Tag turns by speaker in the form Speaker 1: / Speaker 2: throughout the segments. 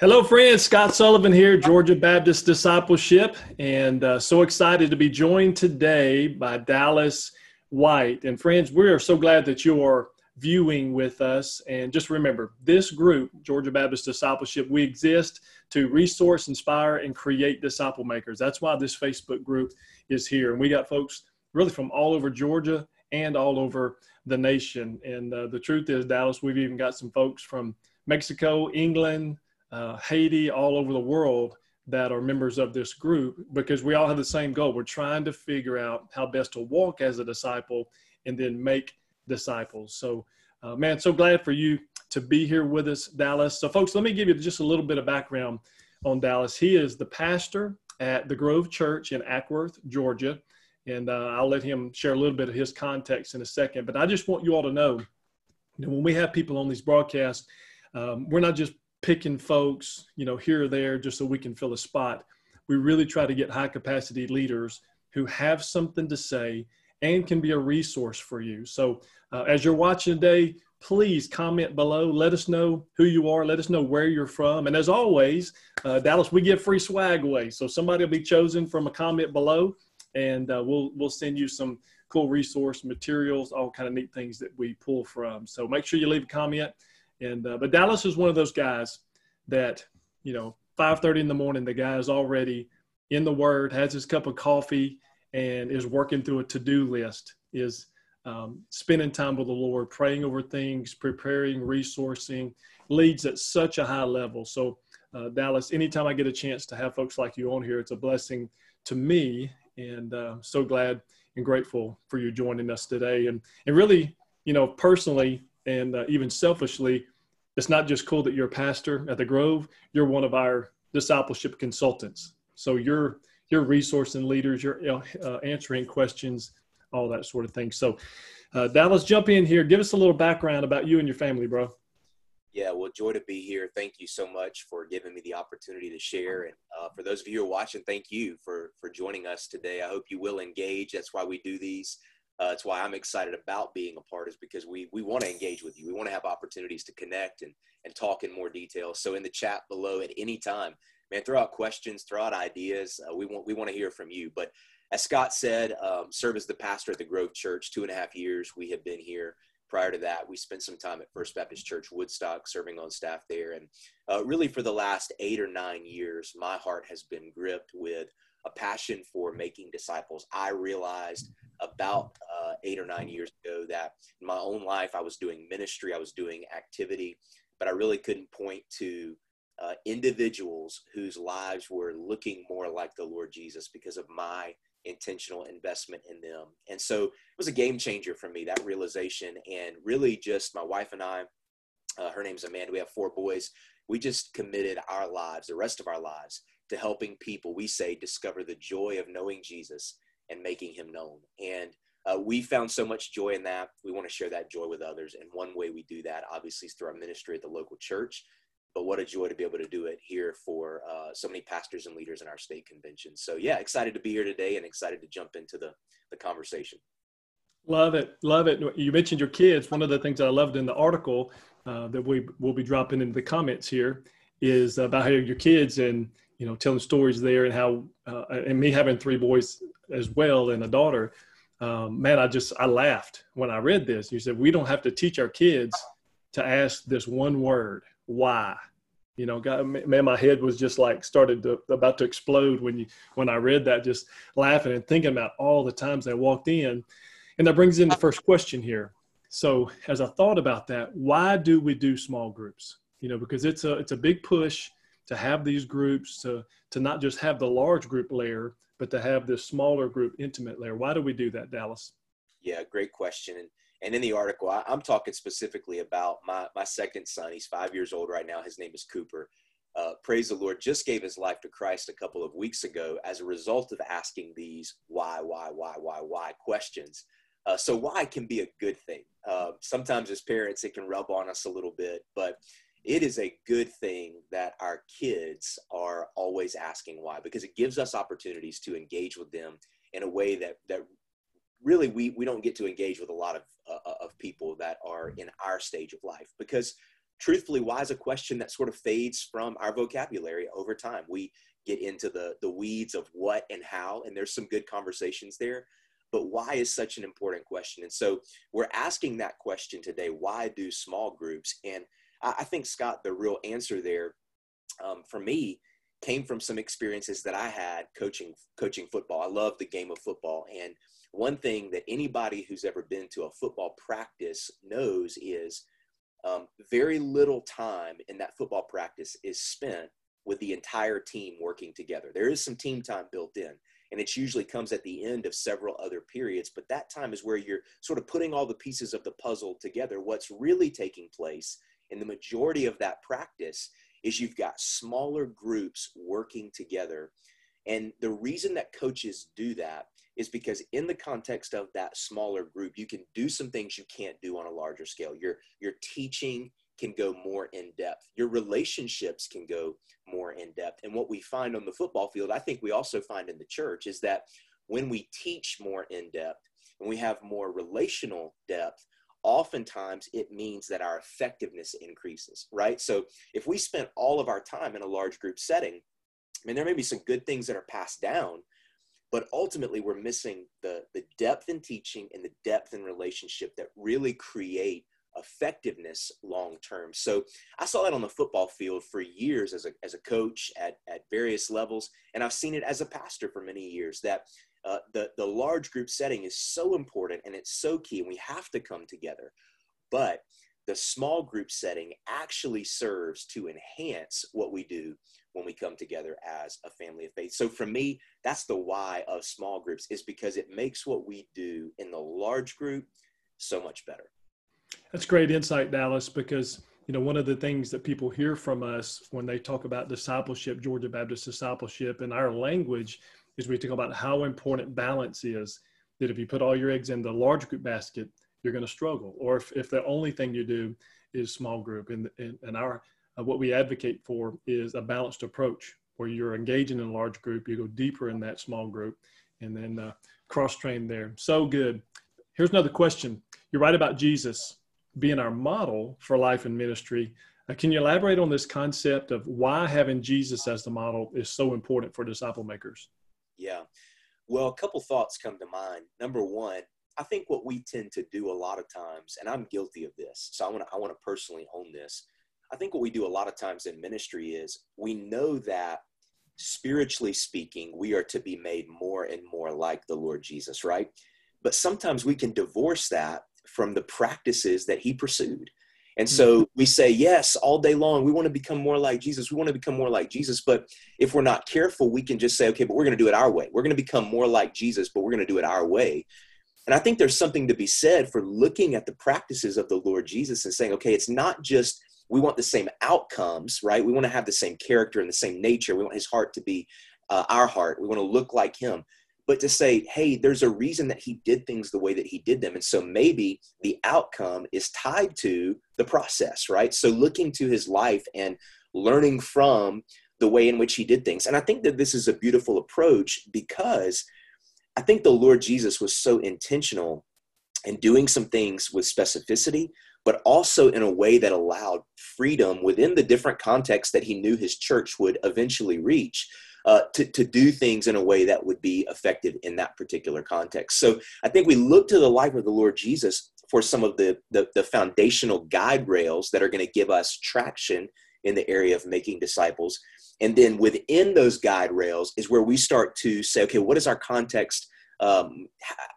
Speaker 1: Hello, friends. Scott Sullivan here, Georgia Baptist Discipleship, and uh, so excited to be joined today by Dallas White. And friends, we are so glad that you are viewing with us. And just remember, this group, Georgia Baptist Discipleship, we exist to resource, inspire, and create disciple makers. That's why this Facebook group is here. And we got folks really from all over Georgia and all over the nation. And uh, the truth is, Dallas, we've even got some folks from Mexico, England, uh, Haiti, all over the world that are members of this group because we all have the same goal. We're trying to figure out how best to walk as a disciple and then make disciples. So, uh, man, so glad for you to be here with us, Dallas. So, folks, let me give you just a little bit of background on Dallas. He is the pastor at the Grove Church in Acworth, Georgia. And uh, I'll let him share a little bit of his context in a second. But I just want you all to know, know when we have people on these broadcasts, um, we're not just picking folks, you know, here or there just so we can fill a spot. We really try to get high capacity leaders who have something to say and can be a resource for you. So uh, as you're watching today, please comment below. Let us know who you are. Let us know where you're from. And as always, uh, Dallas, we give free swag away. So somebody will be chosen from a comment below, and uh, we'll we'll send you some cool resource materials, all kind of neat things that we pull from. So make sure you leave a comment. And uh, but Dallas is one of those guys that you know 5:30 in the morning, the guy is already in the Word, has his cup of coffee, and is working through a to-do list. Is um, spending time with the Lord, praying over things, preparing, resourcing, leads at such a high level. So, uh, Dallas, anytime I get a chance to have folks like you on here, it's a blessing to me, and uh, so glad and grateful for you joining us today. And and really, you know, personally, and uh, even selfishly, it's not just cool that you're a pastor at the Grove. You're one of our discipleship consultants. So you're you're resourcing leaders. You're uh, answering questions, all that sort of thing. So, uh, Dallas, jump in here. Give us a little background about you and your family, bro.
Speaker 2: Yeah, well, joy to be here. Thank you so much for giving me the opportunity to share. And uh, for those of you who are watching, thank you for for joining us today. I hope you will engage. That's why we do these. Uh, that's why I'm excited about being a part is because we we want to engage with you. We want to have opportunities to connect and and talk in more detail. So in the chat below at any time, man, throw out questions, throw out ideas. Uh, we want we want to hear from you. But as Scott said, um, serve as the pastor at the Grove Church. Two and a half years we have been here. Prior to that, we spent some time at First Baptist Church Woodstock, serving on staff there. And uh, really, for the last eight or nine years, my heart has been gripped with a passion for making disciples. I realized about uh, eight or nine years ago that in my own life I was doing ministry, I was doing activity, but I really couldn't point to uh, individuals whose lives were looking more like the Lord Jesus because of my intentional investment in them. And so it was a game changer for me, that realization. And really, just my wife and I, uh, her name's Amanda, we have four boys. We just committed our lives, the rest of our lives, to helping people, we say, discover the joy of knowing Jesus and making him known. And uh, we found so much joy in that. We want to share that joy with others. And one way we do that, obviously, is through our ministry at the local church. But what a joy to be able to do it here for uh, so many pastors and leaders in our state convention. So, yeah, excited to be here today and excited to jump into the, the conversation.
Speaker 1: Love it. Love it. You mentioned your kids. One of the things I loved in the article uh, that we will be dropping into the comments here is about how your kids and you know telling stories there and how uh, and me having three boys as well and a daughter um, man i just i laughed when i read this. You said we don't have to teach our kids to ask this one word why. You know God, man my head was just like started to, about to explode when you when i read that just laughing and thinking about all the times i walked in. And that brings in the first question here. So as i thought about that why do we do small groups? You know because it's a it's a big push to have these groups to to not just have the large group layer but to have this smaller group intimate layer. Why do we do that dallas?
Speaker 2: Yeah great question. And and in the article I, am talking specifically about my my second son. He's five years old right now. His name is cooper. Uh, praise the lord just gave his life to christ a couple of weeks ago as a result of asking these why why why why why questions. Uh, so why can be a good thing. Uh, sometimes as parents it can rub on us a little bit but it is a good thing that our kids are always asking why because it gives us opportunities to engage with them in a way that that really we we don't get to engage with a lot of uh, of people that are in our stage of life because truthfully, why is a question that sort of fades from our vocabulary over time. We get into the the weeds of what and how, and there's some good conversations there. But why is such an important question? And so we're asking that question today. Why do small groups? And I, I think Scott, the real answer there, um, for me, came from some experiences that I had coaching coaching football. I love the game of football, and one thing that anybody who's ever been to a football practice knows is um, very little time in that football practice is spent with the entire team working together. There is some team time built in, and it usually comes at the end of several other periods, but that time is where you're sort of putting all the pieces of the puzzle together. What's really taking place in the majority of that practice is you've got smaller groups working together. And the reason that coaches do that is because in the context of that smaller group, you can do some things you can't do on a larger scale. Your, your teaching can go more in depth. Your relationships can go more in depth. And what we find on the football field, I think we also find in the church, is that when we teach more in depth and we have more relational depth, oftentimes it means that our effectiveness increases, right? So if we spent all of our time in a large group setting, I mean, there may be some good things that are passed down, but ultimately we're missing the, the depth in teaching and the depth in relationship that really create effectiveness long term. So I saw that on the football field for years as a, as a coach at, at various levels. And I've seen it as a pastor for many years that uh, the, the large group setting is so important and it's so key and we have to come together. But the small group setting actually serves to enhance what we do when we come together as a family of faith. So for me, that's the why of small groups is because it makes what we do in the large group so much better.
Speaker 1: That's great insight, Dallas, because you know one of the things that people hear from us when they talk about discipleship, Georgia Baptist discipleship, in our language is we talk about how important balance is. That if you put all your eggs in the large group basket, you're going to struggle. Or if, if the only thing you do is small group, and, and, our uh, what we advocate for is a balanced approach where you're engaging in a large group, you go deeper in that small group, and then uh, cross train there. So good. Here's another question. You're right about Jesus being our model for life and ministry. Uh, can you elaborate on this concept of why having Jesus as the model is so important for disciple makers?
Speaker 2: Yeah. Well, a couple thoughts come to mind. Number one, I think what we tend to do a lot of times, and I'm guilty of this, so I want to I want to personally own this. I think what we do a lot of times in ministry is we know that spiritually speaking, we are to be made more and more like the Lord Jesus, right? But sometimes we can divorce that from the practices that he pursued. And so mm-hmm. we say, yes, all day long, we want to become more like Jesus. We want to become more like Jesus. But if we're not careful, we can just say, okay, but we're going to do it our way. We're going to become more like Jesus, but we're going to do it our way. And I think there's something to be said for looking at the practices of the Lord Jesus and saying, okay, it's not just we want the same outcomes, right? We want to have the same character and the same nature. We want his heart to be uh, our heart. We want to look like him but to say, hey, there's a reason that he did things the way that he did them. And so maybe the outcome is tied to the process, right? So looking to his life and learning from the way in which he did things. And I think that this is a beautiful approach because I think the Lord Jesus was so intentional in doing some things with specificity, but also in a way that allowed freedom within the different contexts that he knew his church would eventually reach uh, to, to do things in a way that would be effective in that particular context. So I think we look to the life of the Lord Jesus for some of the, the, the foundational guide rails that are going to give us traction in the area of making disciples. And then within those guide rails is where we start to say, okay, what is our context? Um,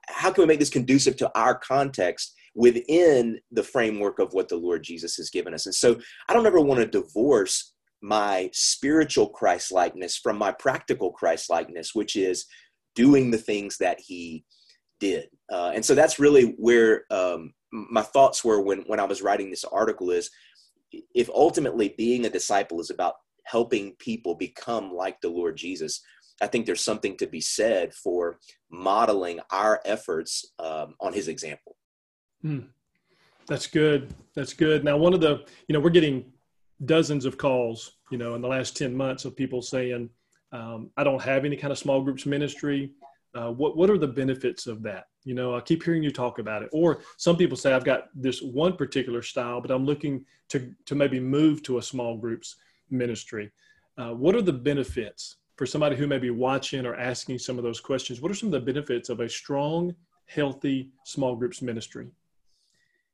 Speaker 2: how can we make this conducive to our context within the framework of what the Lord Jesus has given us? And so I don't ever want to divorce my spiritual Christ likeness from my practical Christ likeness, which is doing the things that he did. Uh, and so that's really where um, my thoughts were when, when I was writing this article is if ultimately being a disciple is about helping people become like the Lord Jesus, I think there's something to be said for modeling our efforts um, on his example.
Speaker 1: Hmm. That's good. That's good. Now, one of the, you know, we're getting dozens of calls, you know, in the last 10 months of people saying, um, I don't have any kind of small groups ministry. uh, what what are the benefits of that? You know, I keep hearing you talk about it. Or some people say I've got this one particular style, but I'm looking to to maybe move to a small groups ministry. Uh, what are the benefits for somebody who may be watching or asking some of those questions? What are some of the benefits of a strong, healthy small groups ministry?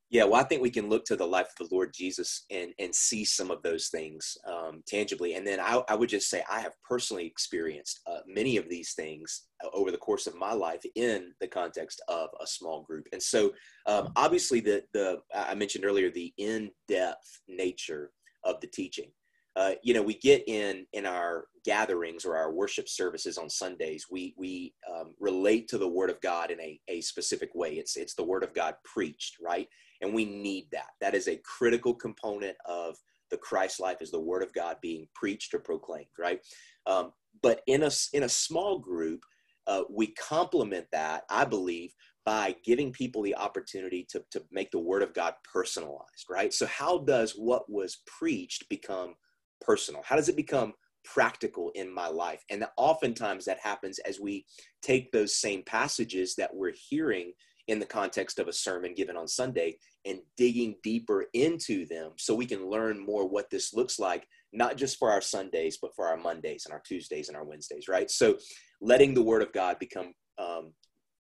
Speaker 2: Yeah, well, I think we can look to the life of the Lord Jesus and and see some of those things um, tangibly. And then I, I, would just say I have personally experienced uh, many of these things uh, over the course of my life in the context of a small group. And so, um, obviously, the the I mentioned earlier the in depth nature of the teaching. Uh, you know, we get in in our gatherings or our worship services on Sundays. We we um, relate to the Word of God in a a specific way. It's it's the Word of God preached, right? And we need that. That is a critical component of the Christ life is the word of God being preached or proclaimed, right? Um, but in a, in a small group, uh, we complement that, I believe, by giving people the opportunity to, to make the word of God personalized, right? So, how does what was preached become personal? How does it become practical in my life? And oftentimes that happens as we take those same passages that we're hearing in the context of a sermon given on Sunday and digging deeper into them so we can learn more what this looks like, not just for our Sundays, but for our Mondays and our Tuesdays and our Wednesdays, right? So letting the Word of God become um,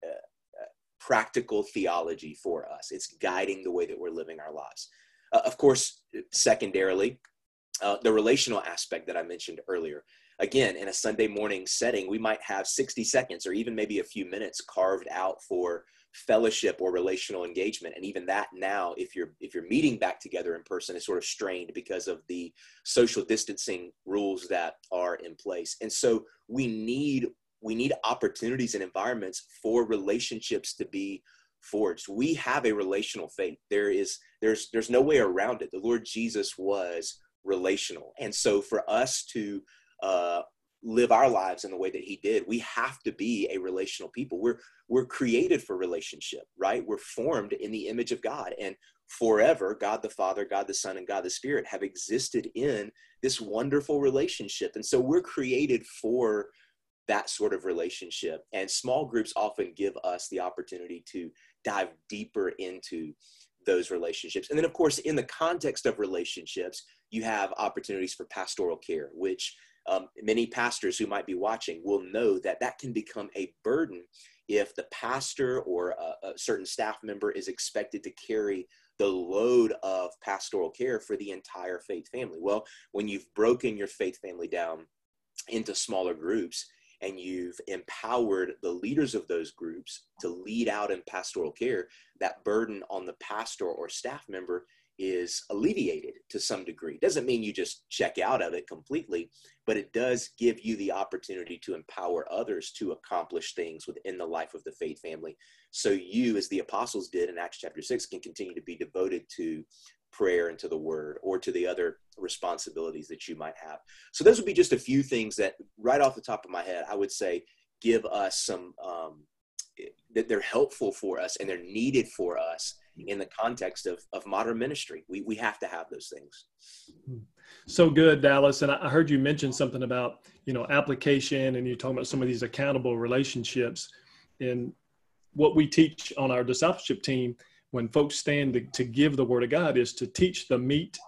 Speaker 2: uh, uh, practical theology for us. It's guiding the way that we're living our lives. Uh, of course, secondarily, uh, the relational aspect that I mentioned earlier. Again, in a Sunday morning setting, we might have 60 seconds or even maybe a few minutes carved out for fellowship or relational engagement. And even that now if you're if you're meeting back together in person is sort of strained because of the social distancing rules that are in place. And so we need we need opportunities and environments for relationships to be forged. We have a relational faith. There is there's there's no way around it. The lord jesus was relational. And so for us to uh, live our lives in the way that he did we have to be a relational people. We're we're created for relationship right? We're formed in the image of god. And forever god the father god the son and god the spirit have existed in this wonderful relationship. And so we're created for that sort of relationship. And small groups often give us the opportunity to dive deeper into those relationships and then of course in the context of relationships you have opportunities for pastoral care which um, many pastors who might be watching will know that that can become a burden if the pastor or a, a certain staff member is expected to carry the load of pastoral care for the entire faith family. Well, when you've broken your faith family down into smaller groups and you've empowered the leaders of those groups to lead out in pastoral care, that burden on the pastor or staff member is alleviated to some degree. Doesn't mean you just check out of it completely, but it does give you the opportunity to empower others to accomplish things within the life of the faith family. So you, as the apostles did in Acts chapter 6, can continue to be devoted to prayer and to the word or to the other responsibilities that you might have. So those would be just a few things that right off the top of my head, I would say give us some um, that they're helpful for us and they're needed for us in the context of, of modern ministry. We, we have to have those things.
Speaker 1: So good, Dallas. And I heard you mention something about, you know, application and you're talking about some of these accountable relationships. And what we teach on our discipleship team when folks stand to, to give the word of God is to teach the meat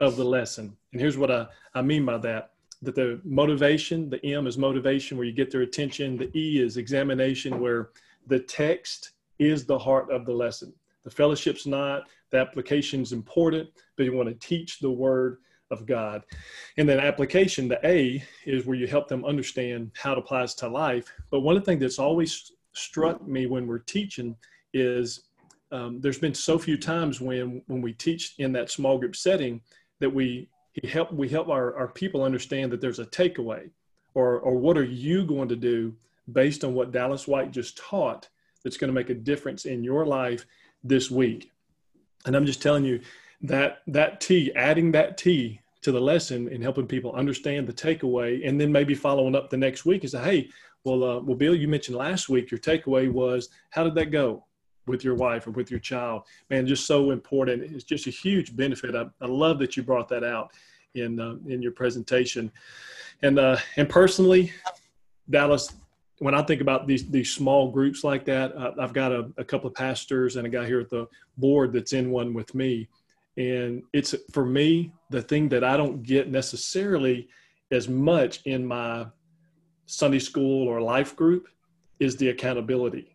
Speaker 1: of the lesson. And here's what I, I mean by that that the motivation, the M is motivation, where you get their attention. The E is examination, where the text is the heart of the lesson. The fellowship's not, the application's important, but you want to teach the word of God. And then application, the A, is where you help them understand how it applies to life. But one of the things that's always struck me when we're teaching is um, there's been so few times when when we teach in that small group setting that we help we help our, our people understand that there's a takeaway or or what are you going to do based on what Dallas White just taught that's going to make a difference in your life this week. And I'm just telling you that that T, adding that T to the lesson and helping people understand the takeaway, and then maybe following up the next week and say, hey, well, uh, well, Bill, you mentioned last week your takeaway was how did that go with your wife or with your child? Man, just so important. It's just a huge benefit. I, I love that you brought that out in uh, in your presentation, and uh, and personally, Dallas, when I think about these these small groups like that, uh, I've got a, a, couple of pastors and a guy here at the board that's in one with me, and it's for me the thing that I don't get necessarily as much in my Sunday school or life group is the accountability.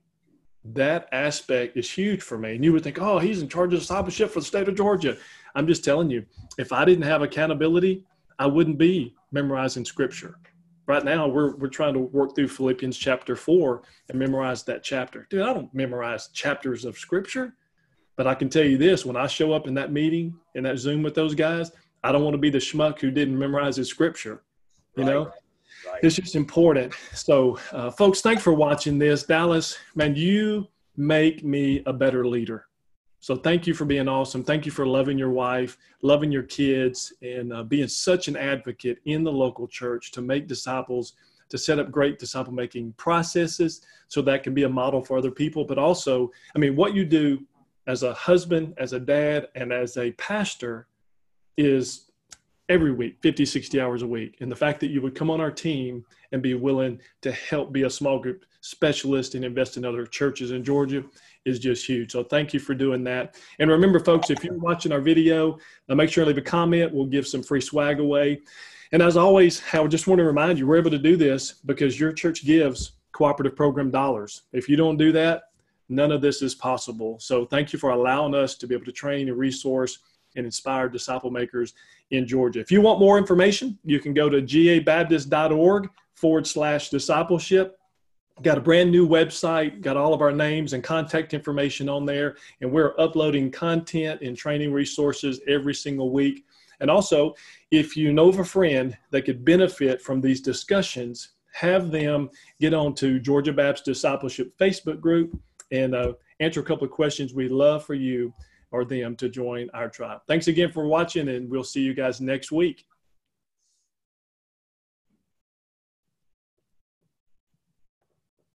Speaker 1: That aspect is huge for me. And you would think, oh, he's in charge of discipleship for the state of Georgia. I'm just telling you, if I didn't have accountability, I wouldn't be memorizing scripture right now we're we're trying to work through Philippians chapter four and memorize that chapter. Dude, I don't memorize chapters of scripture, but I can tell you this: when I show up in that meeting in that Zoom with those guys, I don't want to be the schmuck who didn't memorize his scripture. You right, know, right. it's just important. So, uh, folks, thanks for watching this, Dallas. Man, you make me a better leader. So thank you for being awesome. Thank you for loving your wife, loving your kids, and uh, being such an advocate in the local church to make disciples, to set up great disciple making processes so that can be a model for other people. But also, I mean, what you do as a husband, as a dad, and as a pastor is every week 50 60 hours a week and the fact that you would come on our team and be willing to help be a small group specialist and invest in other churches in georgia is just huge. So thank you for doing that. And remember, folks, if you're watching our video, uh, make sure to leave a comment. We'll give some free swag away. And as always, I just want to remind you, we're able to do this because your church gives cooperative program dollars. If you don't do that, none of this is possible. So thank you for allowing us to be able to train and resource and inspire disciple makers in Georgia. If you want more information, you can go to gabaptist.org forward slash discipleship got a brand new website, got all of our names and contact information on there, and we're uploading content and training resources every single week. And also, if you know of a friend that could benefit from these discussions, have them get on to Georgia Baptist Discipleship Facebook group and uh, answer a couple of questions. We'd love for you or them to join our tribe. Thanks again for watching, and we'll see you guys next week.